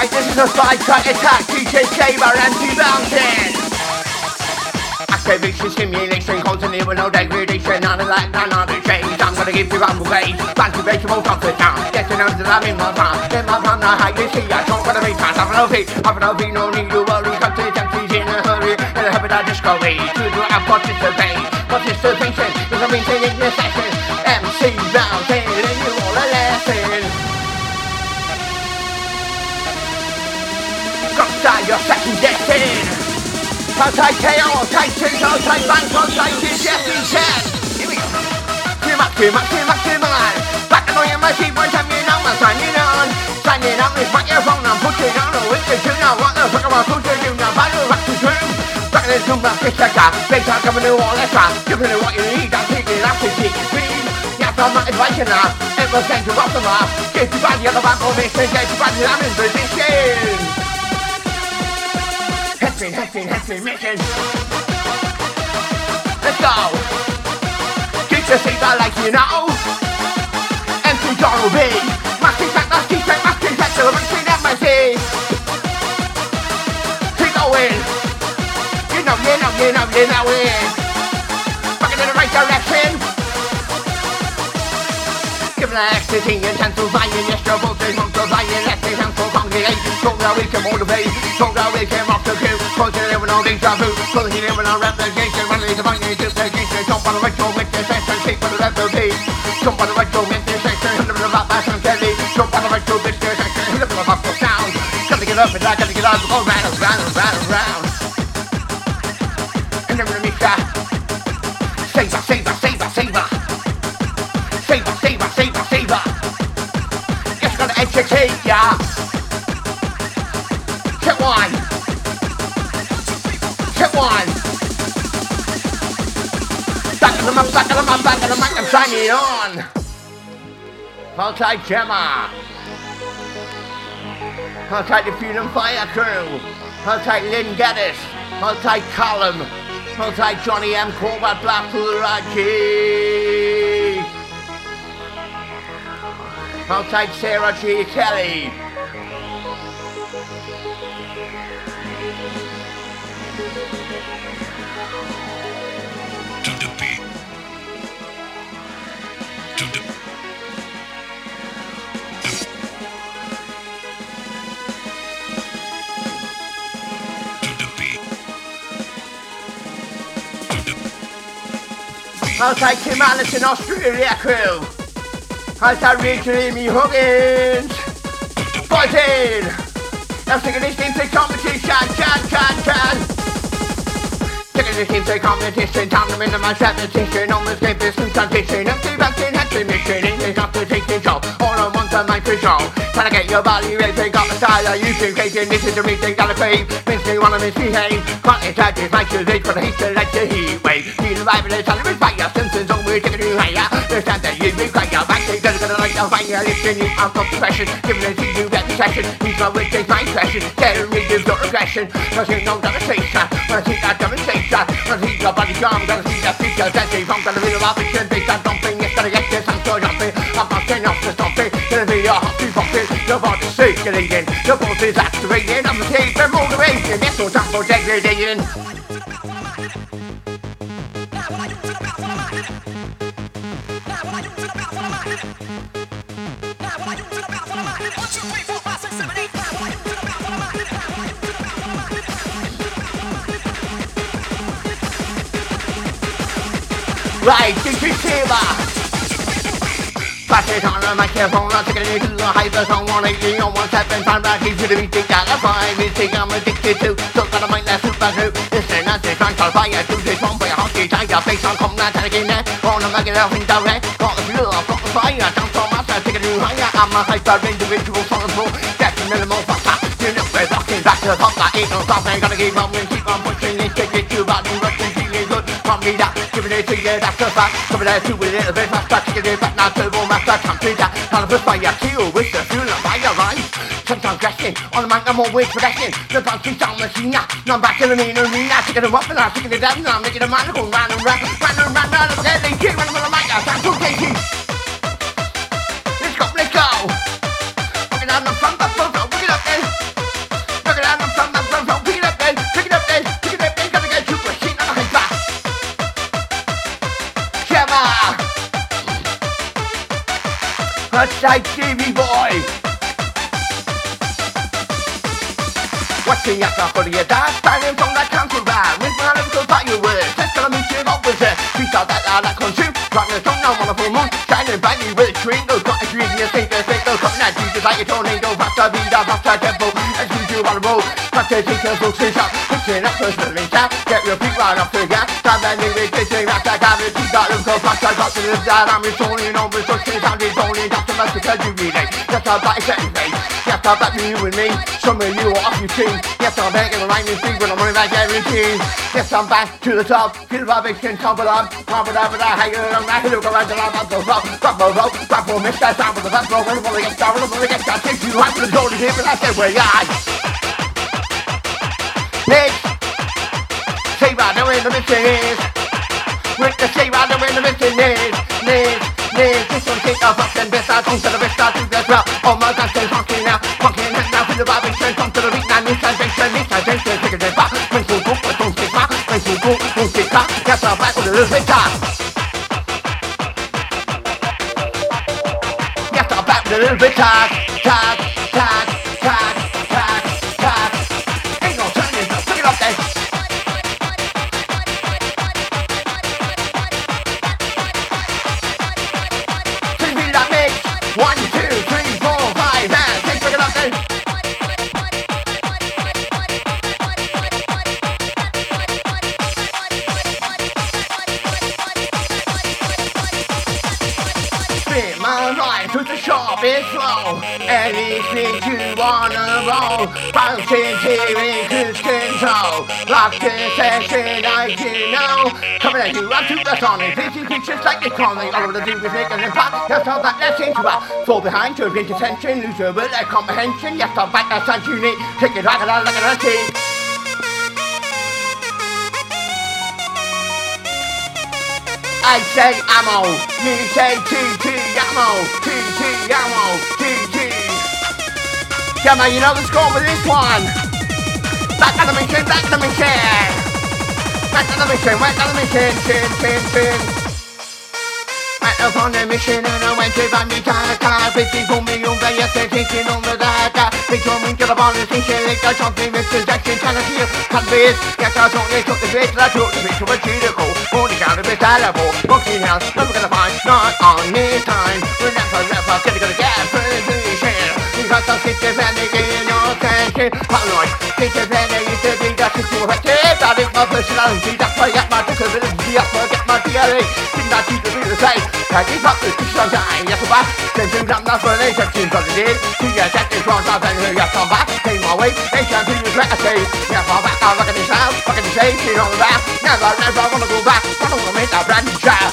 Alright, this is a five cut attack, DJ Saber, anti-bouncing. Activation, stimulation, constantly with no degradation, none of that, none of the change. I'm gonna give you one grade, motivation won't come to town. Getting out that I'm in my palm, in my palm, now you see, I don't wanna be I'm no feet, I'm no feet, no need to worry, come to the junkies in a hurry, in a habit of discovery, to do I participate, participation, is a maintaining the session, MC Bouncin, your second guessing. Outside KO, outside Chase, outside Banks, outside Jesse Chen. Here we go. Too much, too much, too much, too much. Back on your my keyboard, time you know I'm signing on. Signing on this microphone, I'm pushing on the wicked tune. I want the fuck about who's the tune. Now, back to back to tune. Back in the tune, back to out. Big time coming to all extra. Giving you what you need, I'm taking it up to keep speed. Yeah, I'm not inviting now. It was sent to off. Get you on the back of this, get you body, I'm in position. Heffing, heffing, heffing, mission. Let's go. Get your seat like you know. MC Donald B. Maxi track, maxi track, maxi track, celebration at my seat. Keep going. You know, you know, you know, you know it. Back in the right direction. Give me ecstasy and Transylvania, yes, your vote is multiplying, let's say, and so congregate. So that we can motivate, so that we can rock the queue. Cause you live on deja vu, so that you live on replication. When they define you, just against Jump on the retro, make the section, shape for the recipe. Jump on the retro, make the section, hit the rap, bass and Kelly. Jump on the retro, bitch, the section, hit the rap, sound. Gotta get up and I gotta get up, oh, go round and round. Oh, I'm signing on. Outside Gemma. Outside the Freedom Fire Crew. Outside Lynn Geddes. Outside Column. Outside Johnny M. Corbett Blackpool Raji. Outside Sarah G. Kelly. Beat. Outside Tim Allison, Australia crew. Rachel Amy Huggins. Buzzing. Now singing this into competition. Can, can, can. This into competition. Time to minimize repetition. On the same business transition. Empty vaccine been mission. English not to take control. All I want to my control. Trying to get your body. Pick up the style that you've been. This is the meeting gotta pay. Makes me wanna misbehave. This my today. But I hate to let the heat wave. The vibe of the sun. Fire. Simpsons on. Taking you higher. The stand that you require. To gonna gonna the fire. Lifting you out of depression. Giving it to you reputation. He's my wit. Take my impression. Telling no regression. Cause you know demonstration. When I see that When I see your body jump. Gonna see that feature. That's it. I'm gonna real option. They start dumping. It's gonna get this. I'm so jumping. I'm not getting off the stomping. Gonna be a hot two bumping. Your body's circulating. Your pulse is activating. I'm the tape and motivating. Yes, no time for degradation. Right, DJ Saber. Pass on the microphone, I'm taking it to the hypersong 180 on 17 time back into the meeting, got a fine music I'm addicted to, so gotta mind that super group. Listen, I say, trying to fire, do this one, but I hope you take face on, come now, take it now. Wanna make it out in direct, got the blue, I've got the fire, jump on my take it to. I'm a hyper individual, responsible, definitely more faster. You know, we're rocking back to the I ain't no stopping, gotta keep on, keep on pushing this, take it to body, rushing, giving to you, that's the fact. Coming there to a little bit faster, taking it back now, turbo master, can't do that. Of a fire, kill with the fuel and fire, right? Sometimes crashing, on the mic, I'm always progressing. The bouncing sound machine, now I'm back in the main arena, taking them up and I'm taking it down, now I'm making a man go round and round, and round Mr. Stevie Boy. Watching out for the dark, standing from that council bar. With my little fireworks, just gonna meet you over there. She saw that I like consume, rocking the song now on the full moon. Shining brightly with a string, those got a dream, you think they're fake, those you like a tornado. Pasta, vida, pasta, tempo, as you do on the road. Pasta, take your books, fish up, picking up living down. Get your feet right off the gas, time living, kissing, rasta, garbage, you got them, go pasta, got to live down. I'm returning over, so she's on the only, that's the most because you relate. That's how that is anything. Yes, I bet you and me. Some of you are off your team. Yes, I'm back in the lightning speed when I'm running back guarantee. Yes, I'm back to the top. Feel the vibration, tumble up. It up, and I hang it on that hill. Go around the line, up the road. Drop the road. Drop the miss that sound with the row. When I'm gonna get started, I'm gonna get shot. Take you out to the door to him, and I said, where you Nick, say right there in the mission is. With the say right there in the mission is. Nick, Nick, this one take off up and best I don't to the best I do as well. Oh my gosh, they're honking now, honking and now for the vibration, come to the beat, now this vibration, this vibration, take it back. When you go, but don't take back. When you go, don't take back. I'm back with a little bit time. Wanna. Bouncing here in cruise control. Locked in session, like you know. Coming at you, I'm supersonic. Vision pictures like they call me. All of the do is make an impact. Yes, all that let's into that. Fall behind to bring attention. Lose your will, their comprehension. Yes, I'm back, that's sounds unique. Take it right, and I'm looking at it. I say ammo, you say TT ammo, TT ammo, TT. Yeah man, you know the score with this one. Back on the mission, back on the mission. Back on the mission, back on the mission, chin, chin, chin. Back up on the mission and I went to Bandy Taka, fishing for me on the yes, thinking on the data. Think on me to the ball, thinking like I something, Mr. Jackson, trying to hear, can't be it. Yes, I saw they took the bit, I took the bit to a cheetah Only got a bit terrible, walking house, never gonna find, not on this time. We're never, never gonna gonna get position. Your attention. Paranoid, schizophrenic used to be that situation. That is my personality, that's why I got my disability, I get my DNA. Didn't I keep the real same? Can't keep up the sunshine, yes, I'm back. Changing up my explanation, seems what it is. See ya, check this wrong, I've been here, yes, I'm back. Take my way, they can't be regret, I say. Yes, I'm back, I'm looking this at this age, shit on the back. Never, never wanna go back, I don't wanna make that brand new child.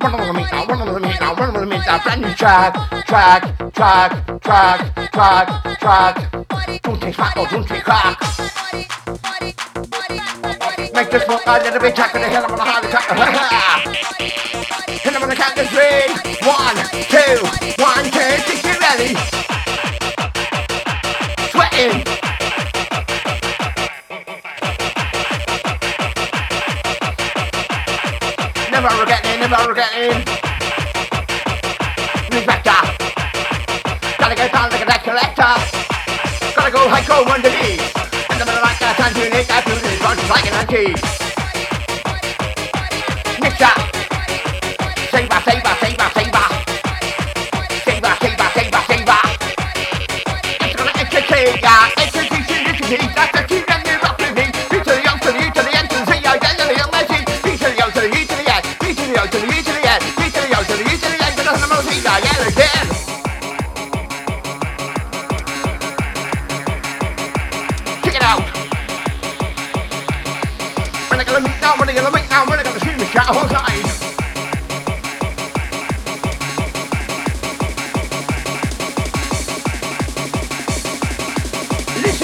The the meet now, one on the meet now, brand new track, track, track, track, track, track. Don't take smack or oh, don't take crack. Make this one a little bit track and the hell I'm gonna hard attack. And I'm gonna count to three. One, two, one, two, six, you ready? Sweating. Never forgetting, never forgetting. Inspector. Gotta get down like a go high, go underneath. And I'm gonna like that time to make that food is run like an auntie. Mister. Saber, saber, saber, saber. Saber, saber, saber, saber. It's gonna entertain ya. Execution, execution, that's the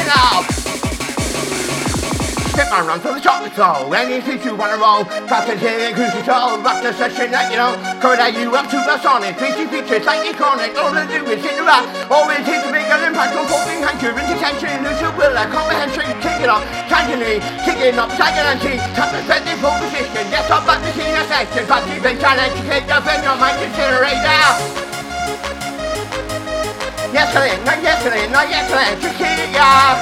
up! Step my run for the chocolate soul. Anything you wanna roll, and here, cruise control, rock the session that you know. At you up supersonic, feature features like iconic. All to do is interact. Always hit to make an impact on falling hand, your intention, lose your will that comprehension, kicking up, tragedy, kicking up, psychology, top defending full position, yes, I'm back to see the section, but you've been trying to educate defend your mind, considerate now. Not yesterday, not yesterday, not yesterday, educate ya.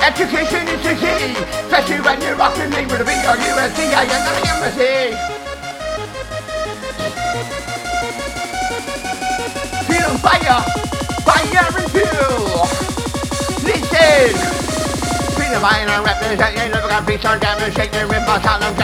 Education is the key, especially when you're rocking me with a beat or USC, I am not the embassy. Feel fire, fire and fuel. Listen. Feel the fire and representation of a beat on damage, shaking with my sound of generation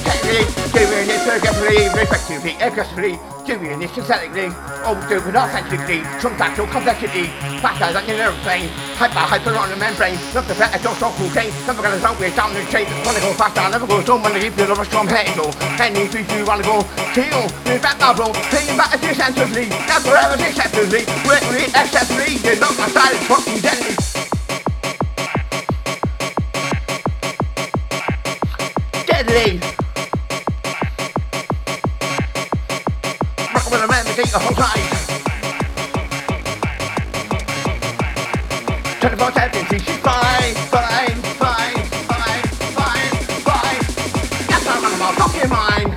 technically, doing it surgically, respectively, aggressively, doing it synthetically, or doing it authentically, factual complexity, faster than nerve brain, hyper, hyper on the membrane, not the better, don't stop cocaine, never gonna sound weird, down the chain, wanna go faster, never go so many you love a strong handle, any three, you wanna go, kill, move back my bro, playing back decisively, not forever deceptively, work with it excessively, you know my style fucking deadly. Deadly. A the whole time. 24 7, she's fine, fine, fine, fine, fine, fine. Yes, I'm my fucking mind.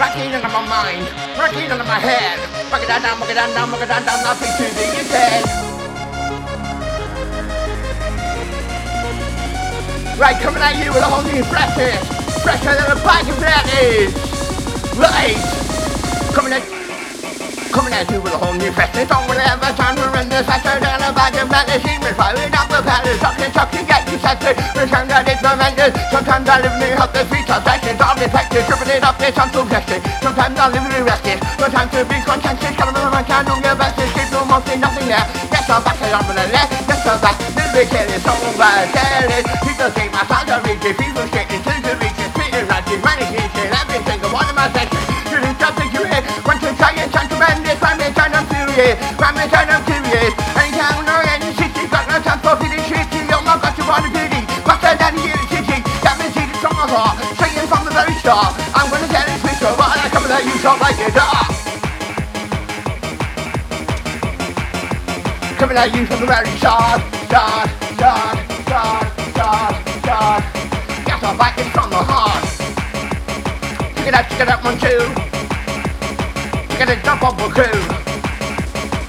Rocking into my mind, rocking into my head. Rock it down, rock it down, rock it down, nothing to the instead. Right, coming at you with a whole new freshness. Fresher than a bag of lettuce. Right, coming at Coming at you with a whole new freshness Don't have a time run this faster than a bag of lettuce Even firing up the palace. Something, something, get you tested Return that it's momentous Sometimes I live the help the feet of sections All defective, tripping it up, it's unsuccessful. Sometimes I live the restless. Sometimes to be contentious. Coming with my on your best Escape from mostly nothing there. Yes, I'm back I'm on the left Yes, I'm back. Little bit careless, so bad, careless People think my are rigid People skating to ratchet, medication Every single one of my sessions You think something you hear Want to try and try to bend this? Ram me turn I'm furious Ram me turn I'm curious Any town or any city Got no time for feeling shitty Oh my god, you want a pity Faster than the city Got me seated from my heart Singing from the very start. I'm gonna tell it switch over And I come at you shot like a dart ah. Coming at you from the very start, start, start, start, start, start. I'm back in from the heart. Check it out, check it out, one, two. Check it out, up, crew.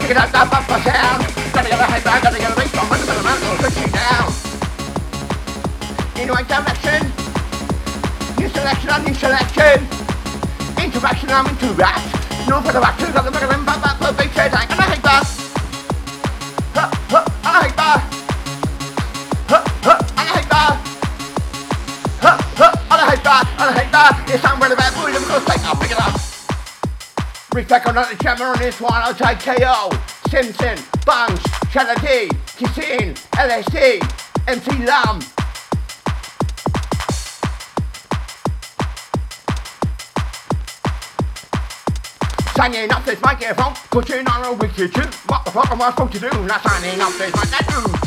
Check it out, that bumper sound. Gotta get a high back, gotta get a bass drum, gotta get a man, gonna push you down. In the right direction. New selection on new selection. Interaction, I'm into that. No further action, got the bigger than back, back, back, big shade, I gonna hate that. Huh, huh, I hate that. Huh, huh, I hate that. Huh, huh, I hate that. I hate that. It's time really bad. Me go take. I'll pick it up. Respect on the chamber on this one. I'll take KO. Simpson, Bunch, Shadow D, Kissing, LSD, MC Lamb. Signing up this microphone, pushing on a wicked tune. What the fuck am I supposed to do? Not signing up this microphone.